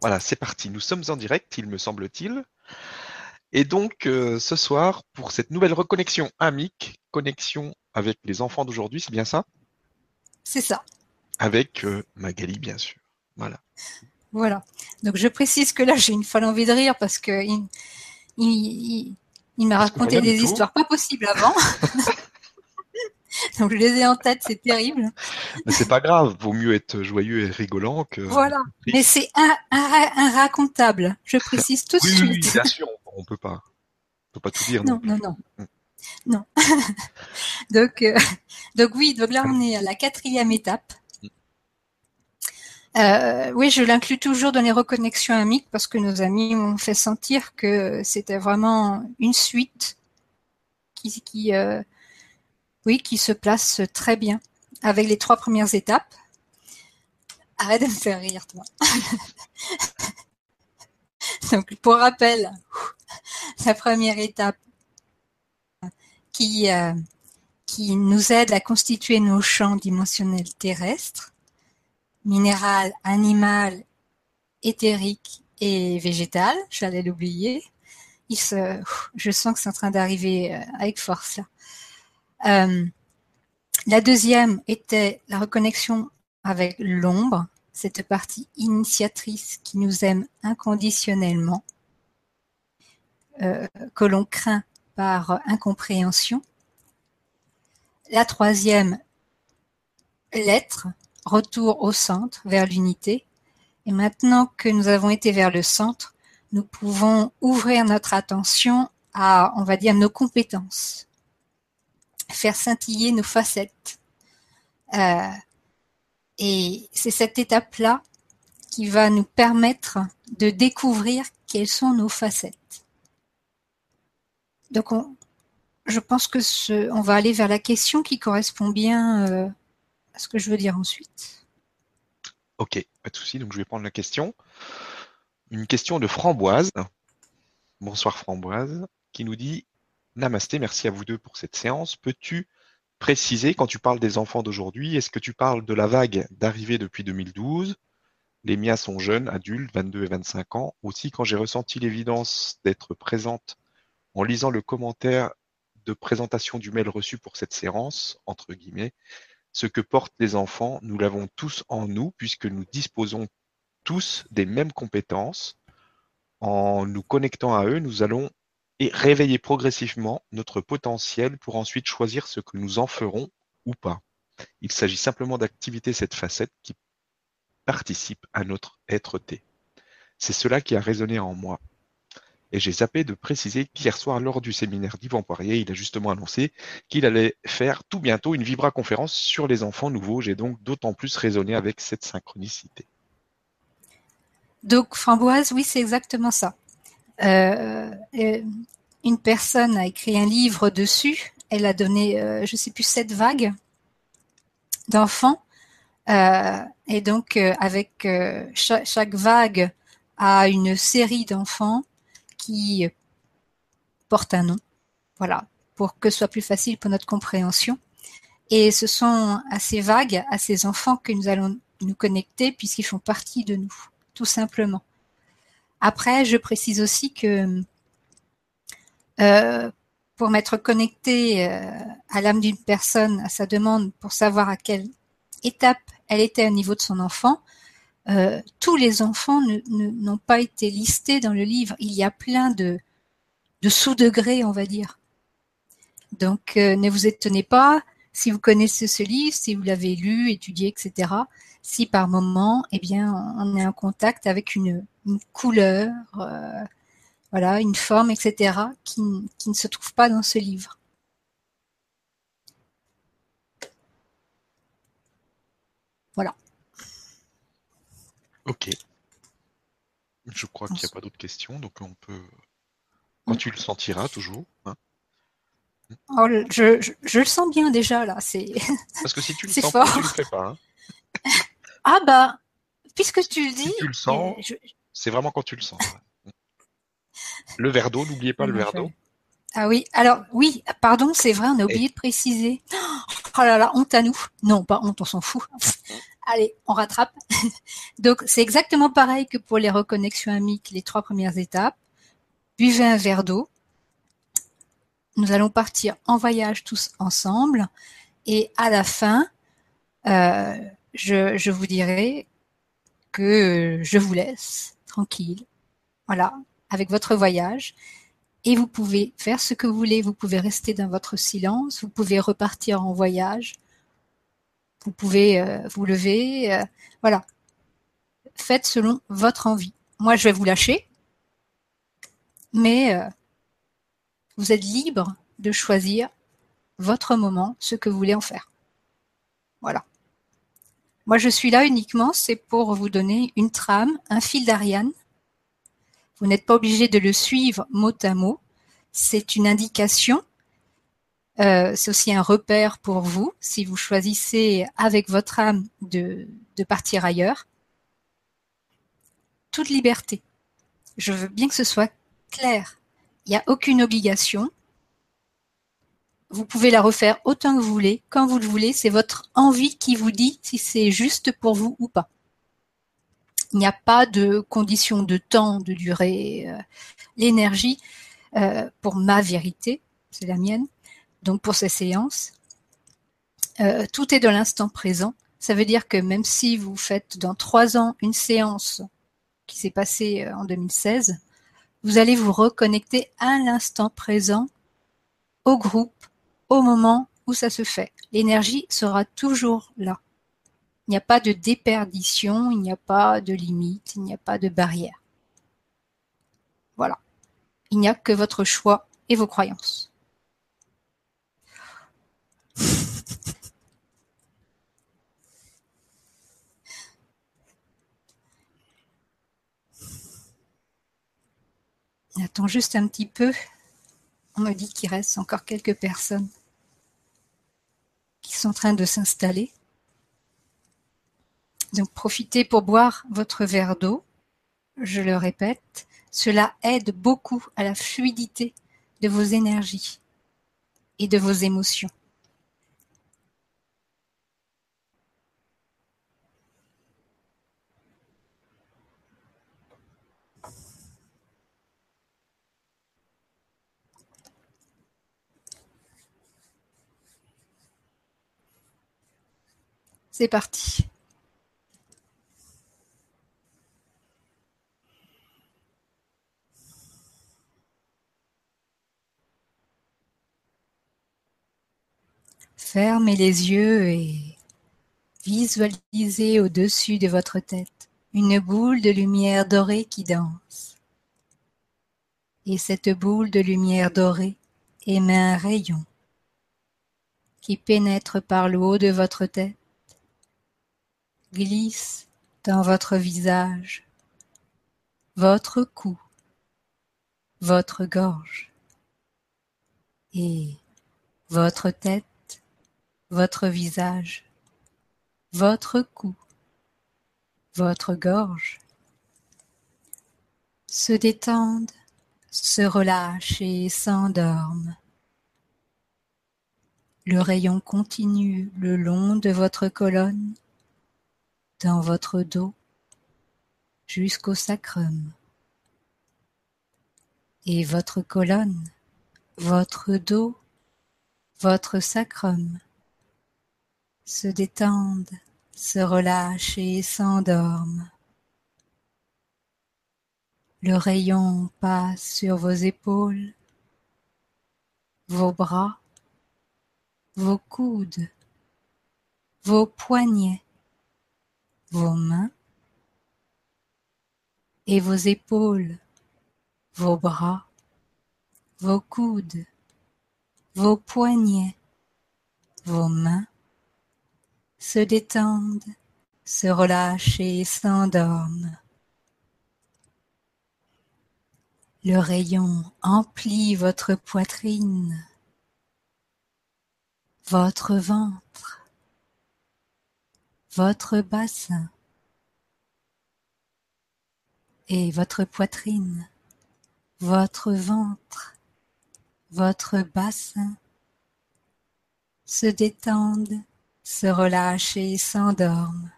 Voilà, c'est parti. Nous sommes en direct, il me semble-t-il. Et donc, euh, ce soir, pour cette nouvelle reconnexion amique, connexion avec les enfants d'aujourd'hui, c'est bien ça? C'est ça. Avec euh, Magali, bien sûr. Voilà. Voilà. Donc, je précise que là, j'ai une folle envie de rire parce que il, il, il, m'a raconté des histoires pas possibles avant. Donc je les ai en tête, c'est terrible. Mais c'est pas grave, vaut mieux être joyeux et rigolant que. Voilà. Mais c'est un, un, racontable. Je précise tout de suite. Oui, bien sûr, on peut pas, on peut pas tout dire. Non, non, non. Non. donc, euh, donc oui, donc là on est à la quatrième étape. Euh, oui, je l'inclus toujours dans les reconnexions amiques parce que nos amis m'ont fait sentir que c'était vraiment une suite qui, qui euh, oui, qui se place très bien avec les trois premières étapes. Arrête de me faire rire, toi. Donc, pour rappel, la première étape qui, euh, qui nous aide à constituer nos champs dimensionnels terrestres, minéral, animal, éthérique et végétal, j'allais l'oublier. je sens que c'est en train d'arriver euh, avec force là. Euh, la deuxième était la reconnexion avec l'ombre, cette partie initiatrice qui nous aime inconditionnellement, euh, que l'on craint par incompréhension. La troisième, l'être, retour au centre, vers l'unité. Et maintenant que nous avons été vers le centre, nous pouvons ouvrir notre attention à, on va dire, nos compétences, faire scintiller nos facettes. Euh, et c'est cette étape-là qui va nous permettre de découvrir quelles sont nos facettes. Donc, on, je pense que ce, on va aller vers la question qui correspond bien euh, à ce que je veux dire ensuite. Ok, pas de souci. Donc, je vais prendre la question. Une question de Framboise. Bonsoir Framboise, qui nous dit Namasté, merci à vous deux pour cette séance. Peux-tu préciser, quand tu parles des enfants d'aujourd'hui, est-ce que tu parles de la vague d'arrivée depuis 2012 Les miens sont jeunes, adultes, 22 et 25 ans. Aussi, quand j'ai ressenti l'évidence d'être présente en lisant le commentaire de présentation du mail reçu pour cette séance, entre guillemets, ce que portent les enfants, nous l'avons tous en nous, puisque nous disposons tous des mêmes compétences. En nous connectant à eux, nous allons et réveiller progressivement notre potentiel pour ensuite choisir ce que nous en ferons ou pas. Il s'agit simplement d'activer cette facette qui participe à notre être-té. C'est cela qui a résonné en moi. Et j'ai zappé de préciser qu'hier soir, lors du séminaire d'Yvan Poirier, il a justement annoncé qu'il allait faire tout bientôt une Vibra conférence sur les enfants nouveaux. J'ai donc d'autant plus résonné avec cette synchronicité. Donc, Framboise, oui, c'est exactement ça. Euh, une personne a écrit un livre dessus. Elle a donné, euh, je sais plus, sept vagues d'enfants. Euh, et donc, avec chaque, vague a une série d'enfants qui portent un nom. Voilà, pour que ce soit plus facile pour notre compréhension. Et ce sont à ces vagues, à ces enfants que nous allons nous connecter puisqu'ils font partie de nous, tout simplement. Après, je précise aussi que euh, pour m'être connecté euh, à l'âme d'une personne, à sa demande, pour savoir à quelle étape elle était au niveau de son enfant, euh, tous les enfants n'ont pas été listés dans le livre. Il y a plein de, de sous-degrés, on va dire. Donc, ne vous étonnez pas si vous connaissez ce livre, si vous l'avez lu, étudié, etc. Si par moment, eh bien, on est en contact avec une, une couleur, euh, voilà, une forme, etc., qui, qui ne se trouve pas dans ce livre. Voilà. Ok. Je crois qu'il n'y a pas d'autres questions, donc on peut. Quand tu le sentiras toujours. Hein. Oh, je, je, le sens bien déjà là. C'est. Parce que si tu le sens pas, tu le fais pas. Hein. ah bah, puisque tu le dis. Si tu le sens. C'est vraiment quand tu le sens. le verre d'eau, n'oubliez pas le verre d'eau. Ah oui, alors oui, pardon, c'est vrai, on a oublié de préciser. Oh là là, honte à nous. Non, pas honte, on s'en fout. Allez, on rattrape. Donc c'est exactement pareil que pour les reconnexions amiques, les trois premières étapes. Buvez un verre d'eau. Nous allons partir en voyage tous ensemble. Et à la fin, euh, je, vous dirai que je vous laisse tranquille. Voilà, avec votre voyage. Et vous pouvez faire ce que vous voulez. Vous pouvez rester dans votre silence. Vous pouvez repartir en voyage. Vous pouvez euh, vous lever. euh, voilà. Faites selon votre envie. Moi, je vais vous lâcher. Mais euh, vous êtes libre de choisir votre moment, ce que vous voulez en faire. Voilà. Moi, je suis là uniquement, c'est pour vous donner une trame, un fil d'Ariane. Vous n'êtes pas obligé de le suivre mot à mot. C'est une indication. Euh, c'est aussi un repère pour vous si vous choisissez avec votre âme de, de partir ailleurs. Toute liberté. Je veux bien que ce soit clair. Il n'y a aucune obligation. Vous pouvez la refaire autant que vous voulez, quand vous le voulez. C'est votre envie qui vous dit si c'est juste pour vous ou pas. Il n'y a pas de condition de temps, de durée. Euh, L'énergie, euh, pour ma vérité, c'est la mienne, donc pour ces séances, euh, tout est de l'instant présent. Ça veut dire que même si vous faites dans trois ans une séance qui s'est passée euh, en 2016, vous allez vous reconnecter à l'instant présent, au groupe, au moment où ça se fait. L'énergie sera toujours là. Il n'y a pas de déperdition, il n'y a pas de limite, il n'y a pas de barrière. Voilà. Il n'y a que votre choix et vos croyances. Attends juste un petit peu. On me dit qu'il reste encore quelques personnes qui sont en train de s'installer. Donc profitez pour boire votre verre d'eau. Je le répète, cela aide beaucoup à la fluidité de vos énergies et de vos émotions. C'est parti. Fermez les yeux et visualisez au-dessus de votre tête une boule de lumière dorée qui danse. Et cette boule de lumière dorée émet un rayon qui pénètre par le haut de votre tête, glisse dans votre visage, votre cou, votre gorge et votre tête votre visage, votre cou, votre gorge se détendent, se relâchent et s'endorment. Le rayon continue le long de votre colonne, dans votre dos, jusqu'au sacrum. Et votre colonne, votre dos, votre sacrum se détendent, se relâchent et s'endorment. Le rayon passe sur vos épaules, vos bras, vos coudes, vos poignets, vos mains et vos épaules, vos bras, vos coudes, vos poignets, vos mains se détendent, se relâchent et s'endorment. Le rayon emplit votre poitrine, votre ventre, votre bassin et votre poitrine, votre ventre, votre bassin se détendent se relâchent et s'endorment.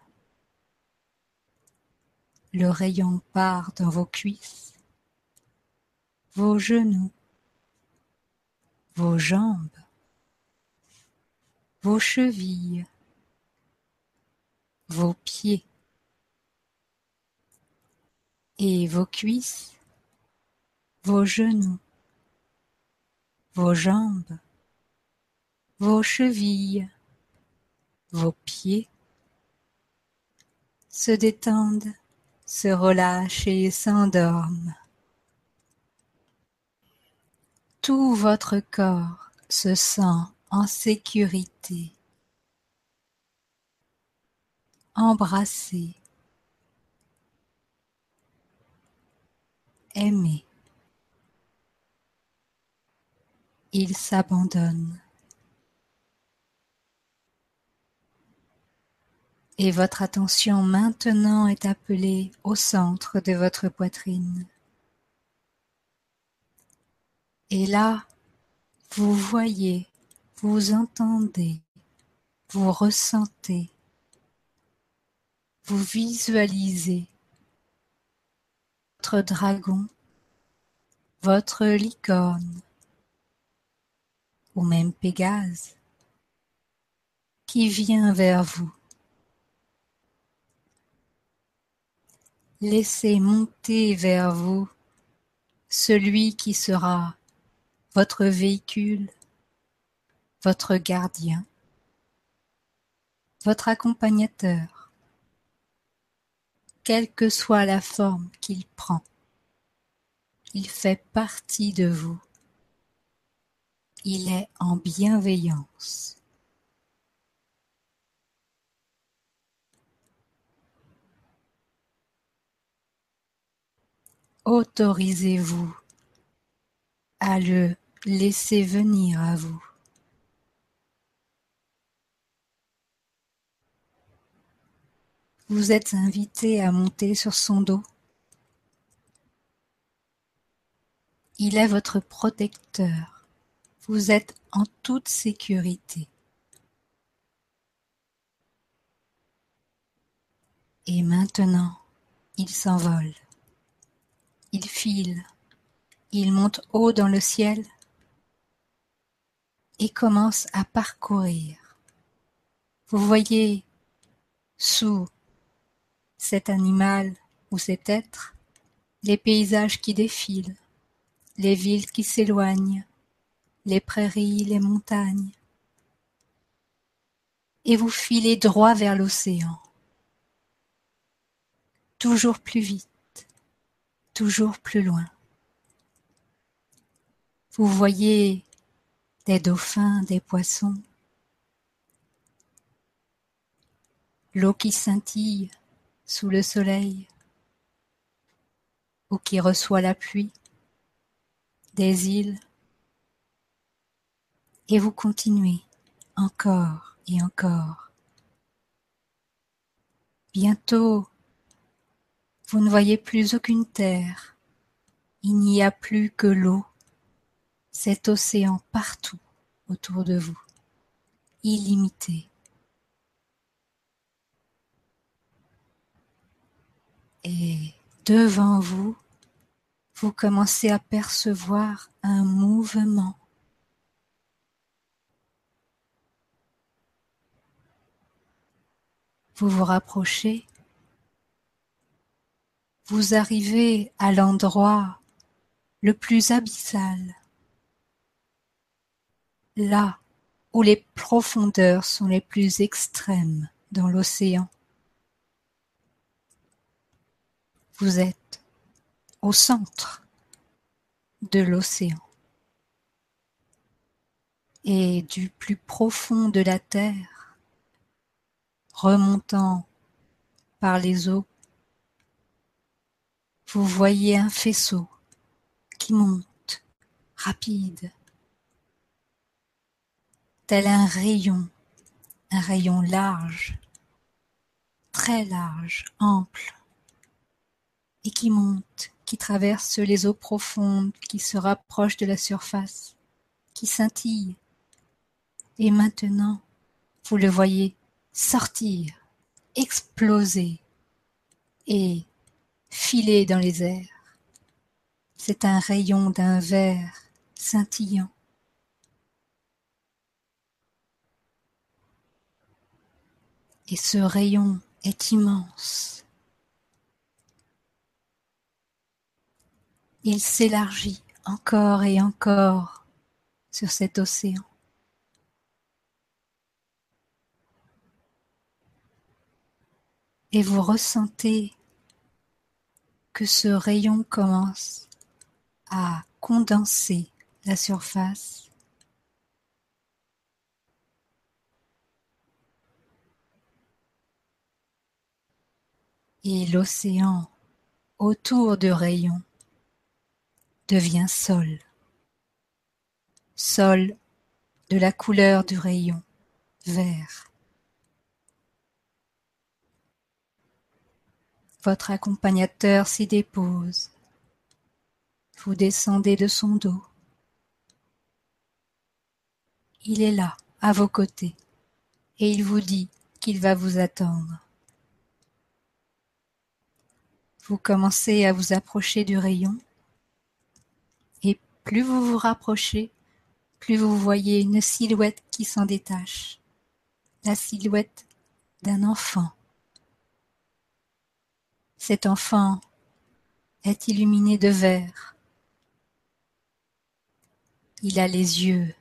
le rayon part dans vos cuisses, vos genoux, vos jambes, vos chevilles, vos pieds et vos cuisses, vos genoux, vos jambes, vos chevilles, vos pieds se détendent, se relâchent et s'endorment. Tout votre corps se sent en sécurité, embrassé, aimé. Il s'abandonne. Et votre attention maintenant est appelée au centre de votre poitrine. Et là, vous voyez, vous entendez, vous ressentez, vous visualisez votre dragon, votre licorne, ou même Pégase, qui vient vers vous. Laissez monter vers vous celui qui sera votre véhicule, votre gardien, votre accompagnateur, quelle que soit la forme qu'il prend. Il fait partie de vous. Il est en bienveillance. Autorisez-vous à le laisser venir à vous. Vous êtes invité à monter sur son dos. Il est votre protecteur. Vous êtes en toute sécurité. Et maintenant, il s'envole. Il file. Il monte haut dans le ciel et commence à parcourir. Vous voyez sous cet animal ou cet être les paysages qui défilent, les villes qui s'éloignent, les prairies, les montagnes. Et vous filez droit vers l'océan, toujours plus vite toujours plus loin. Vous voyez des dauphins, des poissons, l'eau qui scintille sous le soleil ou qui reçoit la pluie, des îles, et vous continuez encore et encore. Bientôt, vous ne voyez plus aucune terre, il n'y a plus que l'eau, cet océan partout autour de vous, illimité. Et devant vous, vous commencez à percevoir un mouvement. Vous vous rapprochez vous arrivez à l'endroit le plus abyssal, là où les profondeurs sont les plus extrêmes dans l'océan. Vous êtes au centre de l'océan et du plus profond de la terre, remontant par les eaux. Vous voyez un faisceau qui monte, rapide, tel un rayon, un rayon large, très large, ample, et qui monte, qui traverse les eaux profondes, qui se rapproche de la surface, qui scintille. Et maintenant, vous le voyez sortir, exploser, et filer dans les airs. C'est un rayon d'un verre scintillant. Et ce rayon est immense. Il s'élargit encore et encore sur cet océan. Et vous ressentez que ce rayon commence à condenser la surface et l'océan autour du rayon devient sol. Sol de la couleur du rayon, vert. Votre accompagnateur s'y dépose. Vous descendez de son dos. Il est là, à vos côtés, et il vous dit qu'il va vous attendre. Vous commencez à vous approcher du rayon plus vous vous rapprochez, plus vous voyez une silhouette qui s'en détache, la silhouette d'un enfant. Cet enfant est illuminé de vert. Il a les yeux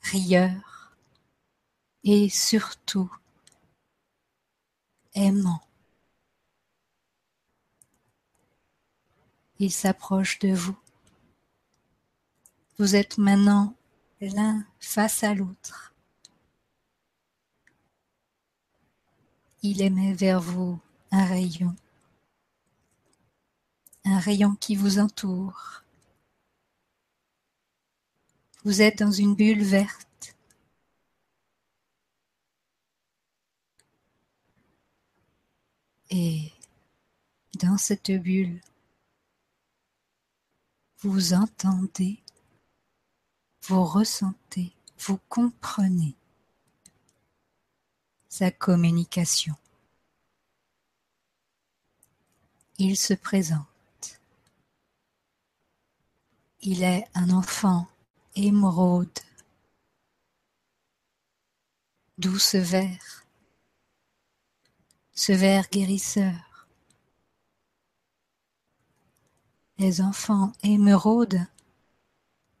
rieurs et surtout aimant. Il s'approche de vous. Vous êtes maintenant l'un face à l'autre. Il émet vers vous un rayon, un rayon qui vous entoure. Vous êtes dans une bulle verte. Et dans cette bulle, vous entendez vous ressentez, vous comprenez sa communication. Il se présente. Il est un enfant émeraude, d'où ce verre, ce verre guérisseur. Les enfants émeraudes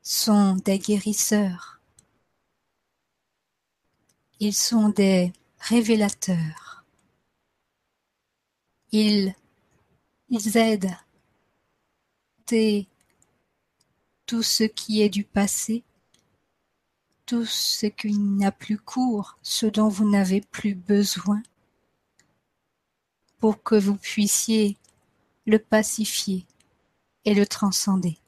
sont des guérisseurs. Ils sont des révélateurs. Ils, ils aident tout ce qui est du passé, tout ce qui n'a plus cours, ce dont vous n'avez plus besoin, pour que vous puissiez le pacifier et le transcender.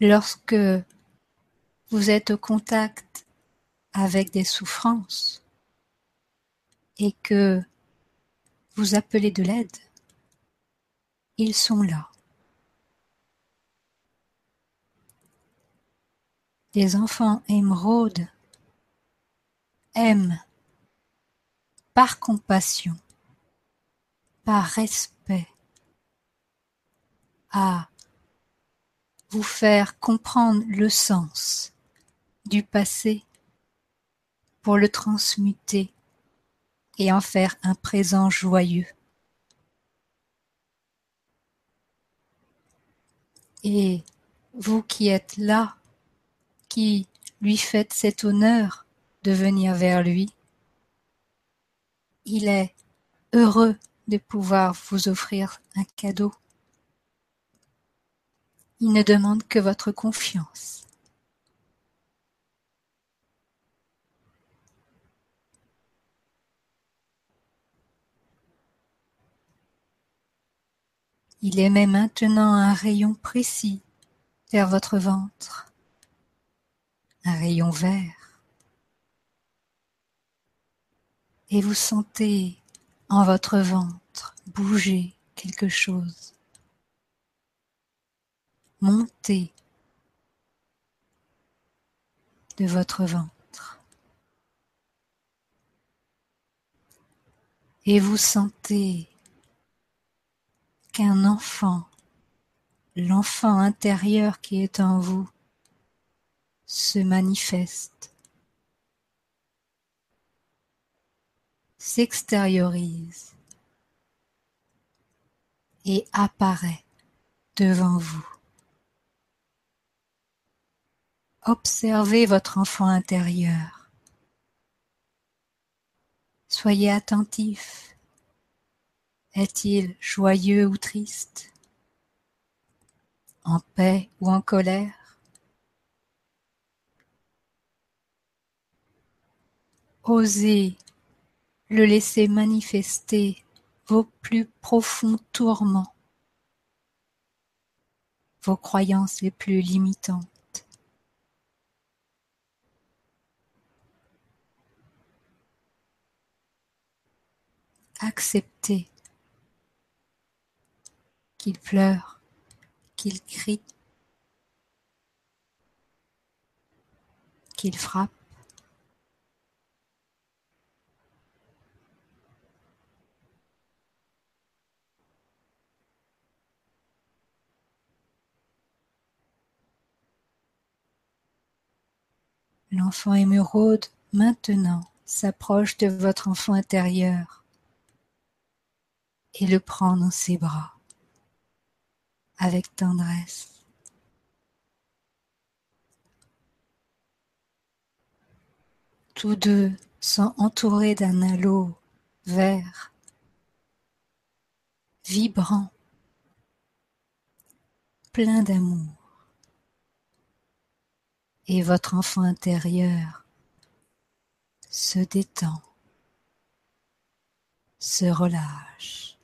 Lorsque vous êtes au contact avec des souffrances et que vous appelez de l'aide, ils sont là. Les enfants émeraudes aiment par compassion, par respect, à vous faire comprendre le sens du passé pour le transmuter et en faire un présent joyeux. Et vous qui êtes là, qui lui faites cet honneur de venir vers lui, il est heureux de pouvoir vous offrir un cadeau. Il ne demande que votre confiance. Il émet maintenant un rayon précis vers votre ventre, un rayon vert. Et vous sentez en votre ventre bouger quelque chose monter de votre ventre. Et vous sentez qu'un enfant, l'enfant intérieur qui est en vous, se manifeste, s'extériorise et apparaît devant vous. Observez votre enfant intérieur. Soyez attentif. Est-il joyeux ou triste? En paix ou en colère? Osez le laisser manifester vos plus profonds tourments, vos croyances les plus limitantes. Acceptez qu'il pleure, qu'il crie, qu'il frappe. L'enfant émeraude maintenant s'approche de votre enfant intérieur et le prend dans ses bras avec tendresse. Tous deux sont entourés d'un halo vert, vibrant, plein d'amour. Et votre enfant intérieur se détend, se relâche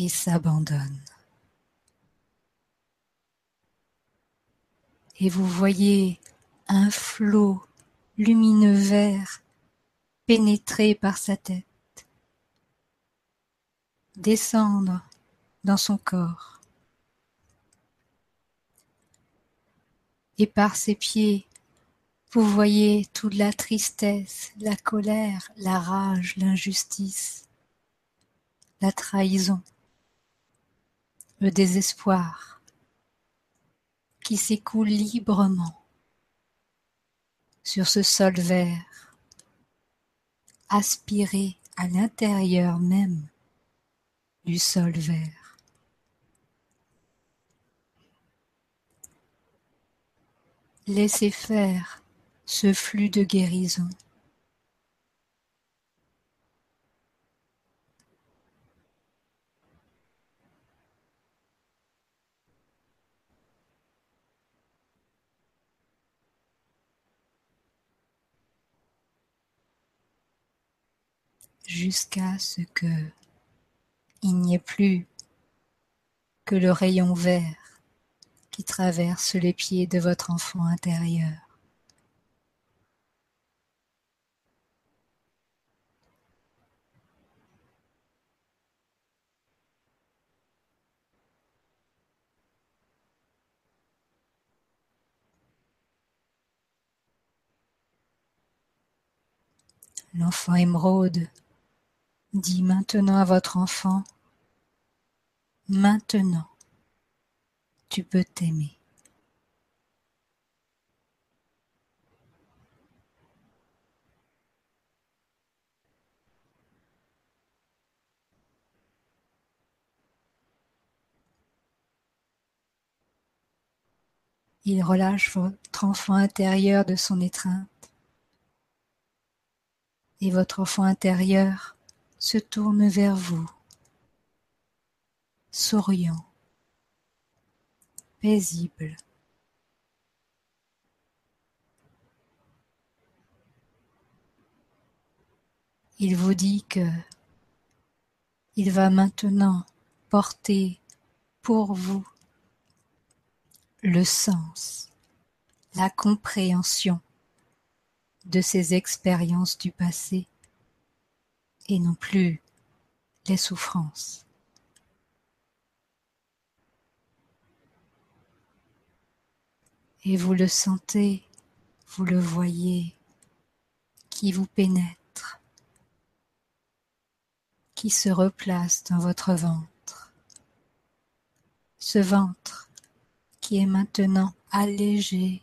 et s'abandonne. Et vous voyez un flot lumineux vert pénétrer par sa tête, descendre dans son corps. Et par ses pieds, vous voyez toute la tristesse, la colère, la rage, l'injustice, la trahison le désespoir qui s'écoule librement sur ce sol vert, aspiré à l'intérieur même du sol vert. Laissez faire ce flux de guérison. Jusqu'à ce que il n'y ait plus que le rayon vert qui traverse les pieds de votre enfant intérieur. L'enfant émeraude Dis maintenant à votre enfant, maintenant, tu peux t'aimer. Il relâche votre enfant intérieur de son étreinte. Et votre enfant intérieur se tourne vers vous, souriant, paisible. Il vous dit que il va maintenant porter pour vous le sens, la compréhension de ces expériences du passé et non plus les souffrances. Et vous le sentez, vous le voyez, qui vous pénètre qui se replace dans votre ventre. Ce ventre qui est maintenant allégé,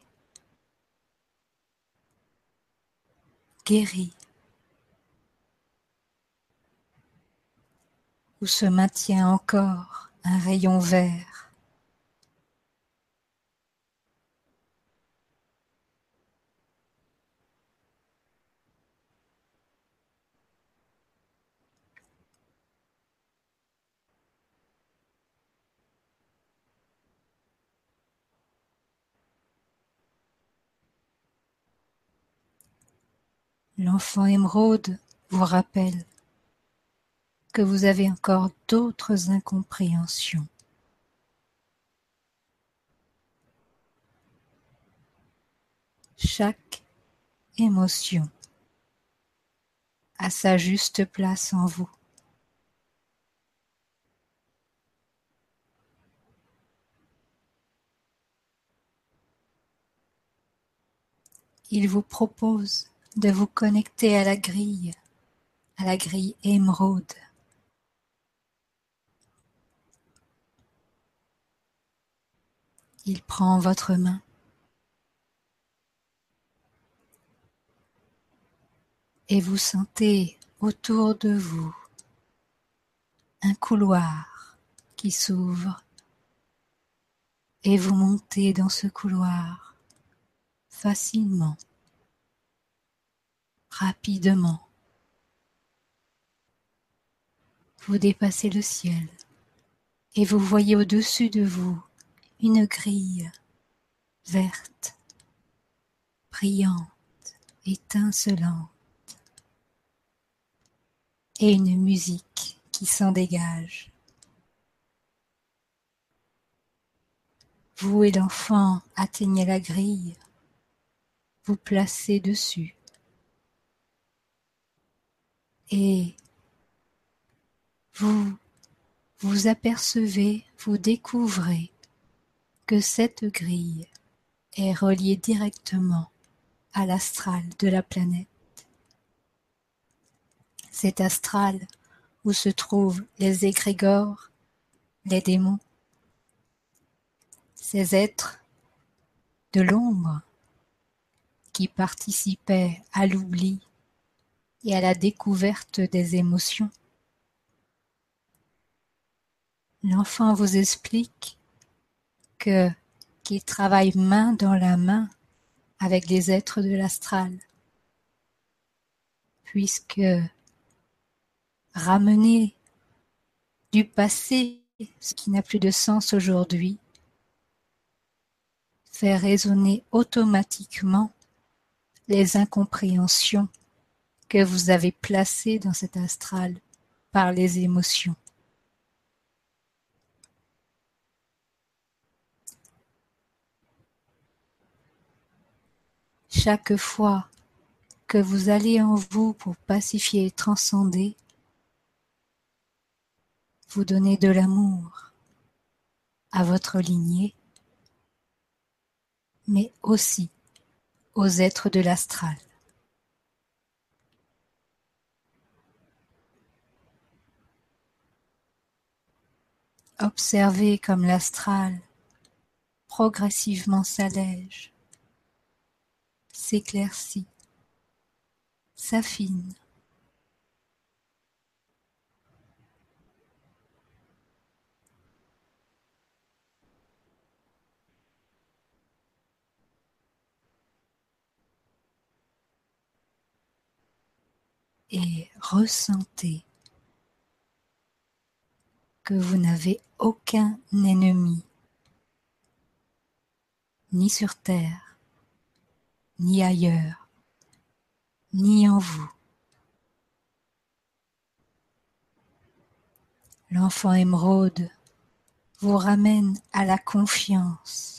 guéri, où se maintient encore un rayon vert. L'enfant émeraude vous rappelle vous avez encore d'autres incompréhensions. Chaque émotion a sa juste place en vous. Il vous propose de vous connecter à la grille, à la grille émeraude. Il prend votre main. Et vous sentez autour de vous un couloir qui s'ouvre et vous montez dans ce couloir facilement rapidement. Vous dépassez le ciel et vous voyez au-dessus de vous une grille verte, brillante, étincelante et une musique qui s'en dégage. Vous et l'enfant atteignez la grille, vous placez dessus et vous vous apercevez, vous découvrez que cette grille est reliée directement à l'astral de la planète. Cet astral où se trouvent les égrégores, les démons, ces êtres de l'ombre qui participaient à l'oubli et à la découverte des émotions. L'enfant vous explique qu'il travaille main dans la main avec les êtres de l'astral, puisque ramener du passé ce qui n'a plus de sens aujourd'hui fait résonner automatiquement les incompréhensions que vous avez placé dans cet astral par les émotions. Chaque fois que vous allez en vous pour pacifier et transcender, vous donnez de l'amour à votre lignée, mais aussi aux êtres de l'astral. Observez comme l'astral progressivement s'allège, s'éclaircit, s'affine. et ressentez que vous n'avez aucun ennemi, ni sur terre, ni ailleurs, ni en vous. L'enfant émeraude vous ramène à la confiance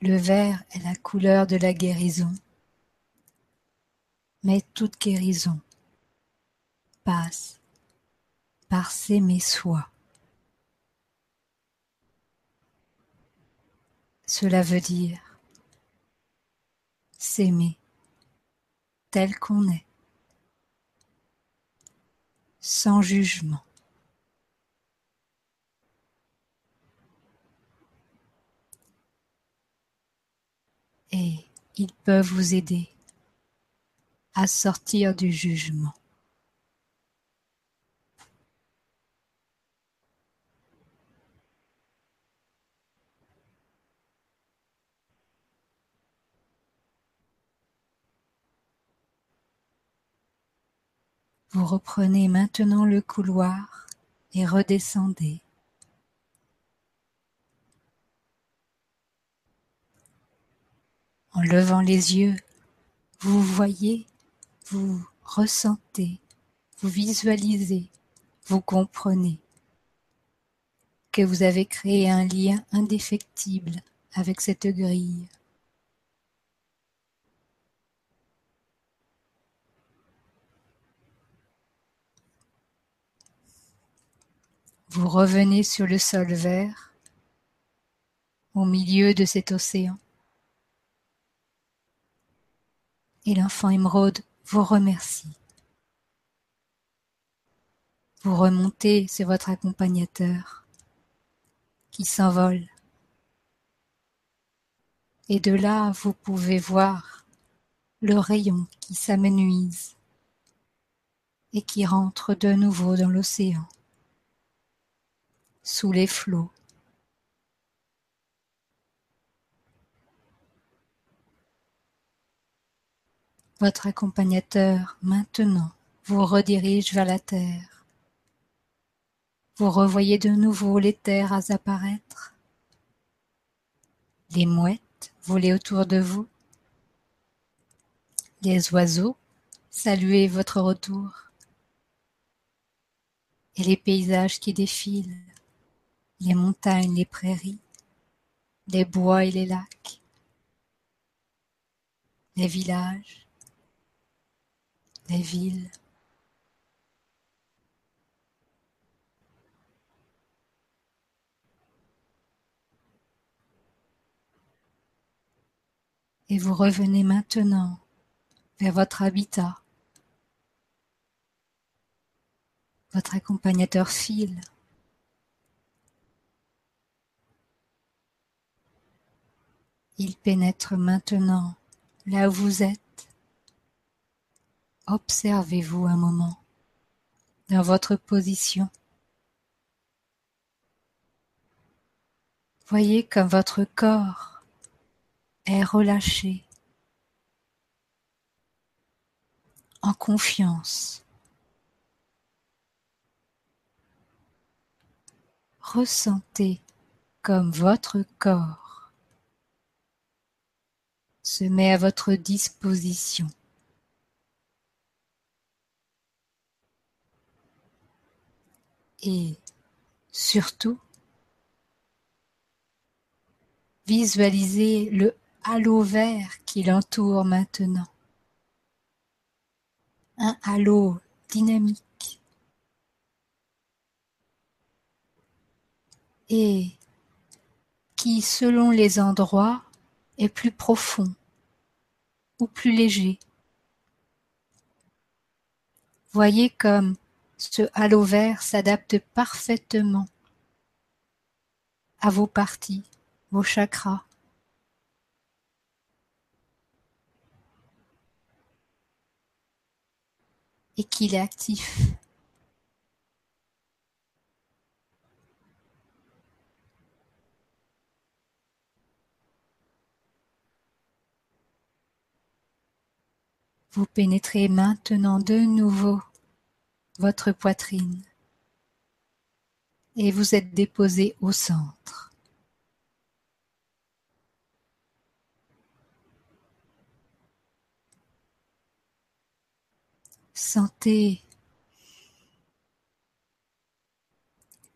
Le vert est la couleur de la guérison. Mais toute guérison passe par s'aimer soi. Cela veut dire s'aimer tel qu'on est, sans jugement. Et ils peuvent vous aider à sortir du jugement. Vous reprenez maintenant le couloir et redescendez. En levant les yeux, vous voyez, vous ressentez, vous visualisez, vous comprenez que vous avez créé un lien indéfectible avec cette grille. Vous revenez sur le sol vert au milieu de cet océan. Et l'enfant émeraude vous remercie. Vous remontez sur votre accompagnateur qui s'envole. Et de là, vous pouvez voir le rayon qui s'amenuise et qui rentre de nouveau dans l'océan sous les flots. Votre accompagnateur maintenant vous redirige vers la terre. Vous revoyez de nouveau les terres à apparaître. Les mouettes voler autour de vous. Les oiseaux saluer votre retour. Et les paysages qui défilent les montagnes, les prairies, les bois et les lacs, les villages, les villes. Et vous revenez maintenant vers votre habitat. Votre accompagnateur file. Il pénètre maintenant là où vous êtes. Observez-vous un moment dans votre position. Voyez comme votre corps est relâché, en confiance. Ressentez comme votre corps se met à votre disposition. Et surtout, visualisez le halo vert qui l'entoure maintenant. Un halo dynamique. Et qui, selon les endroits, est plus profond ou plus léger. Voyez comme ce halo vert s'adapte parfaitement à vos parties, vos chakras. Et qu'il est actif. Vous pénétrez maintenant de nouveau votre poitrine et vous êtes déposé au centre. Sentez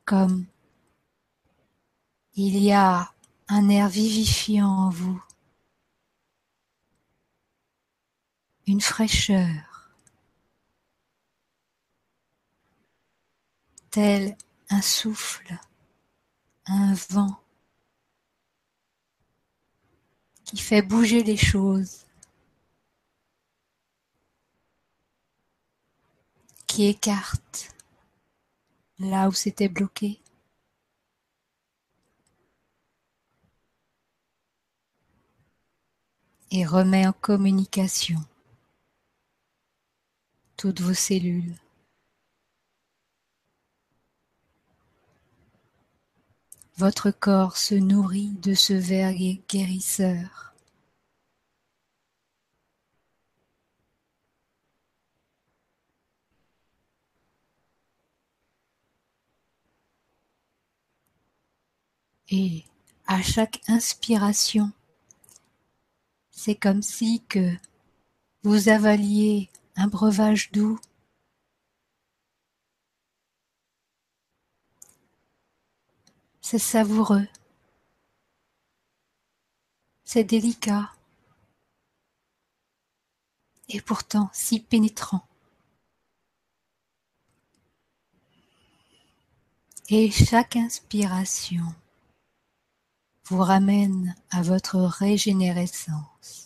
comme il y a un air vivifiant en vous. une fraîcheur. Tel un souffle, un vent qui fait bouger les choses, qui écarte là où c'était bloqué? et remet en communication toutes vos cellules. Votre corps se nourrit de ce verre guérisseur. Et à chaque inspiration, c'est comme si que vous avaliez un breuvage doux. C'est savoureux. C'est délicat. Et pourtant si pénétrant. Et chaque inspiration vous ramène à votre régénérescence.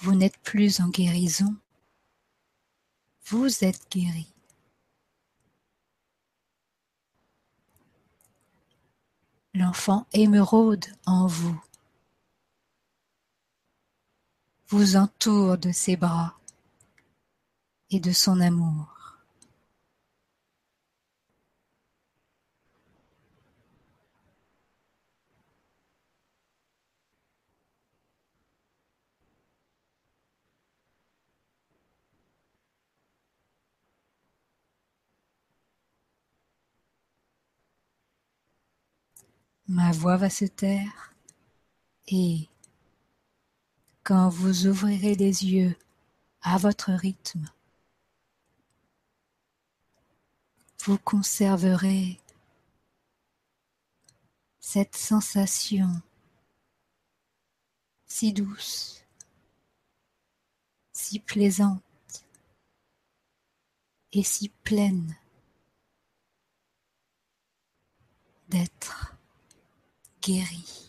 Vous n'êtes plus en guérison, vous êtes guéri. L'enfant émeraude en vous vous entoure de ses bras et de son amour. Ma voix va se taire. Et quand vous ouvrirez les yeux à votre rythme, vous conserverez cette sensation si douce, si plaisante et si pleine d'être guéri.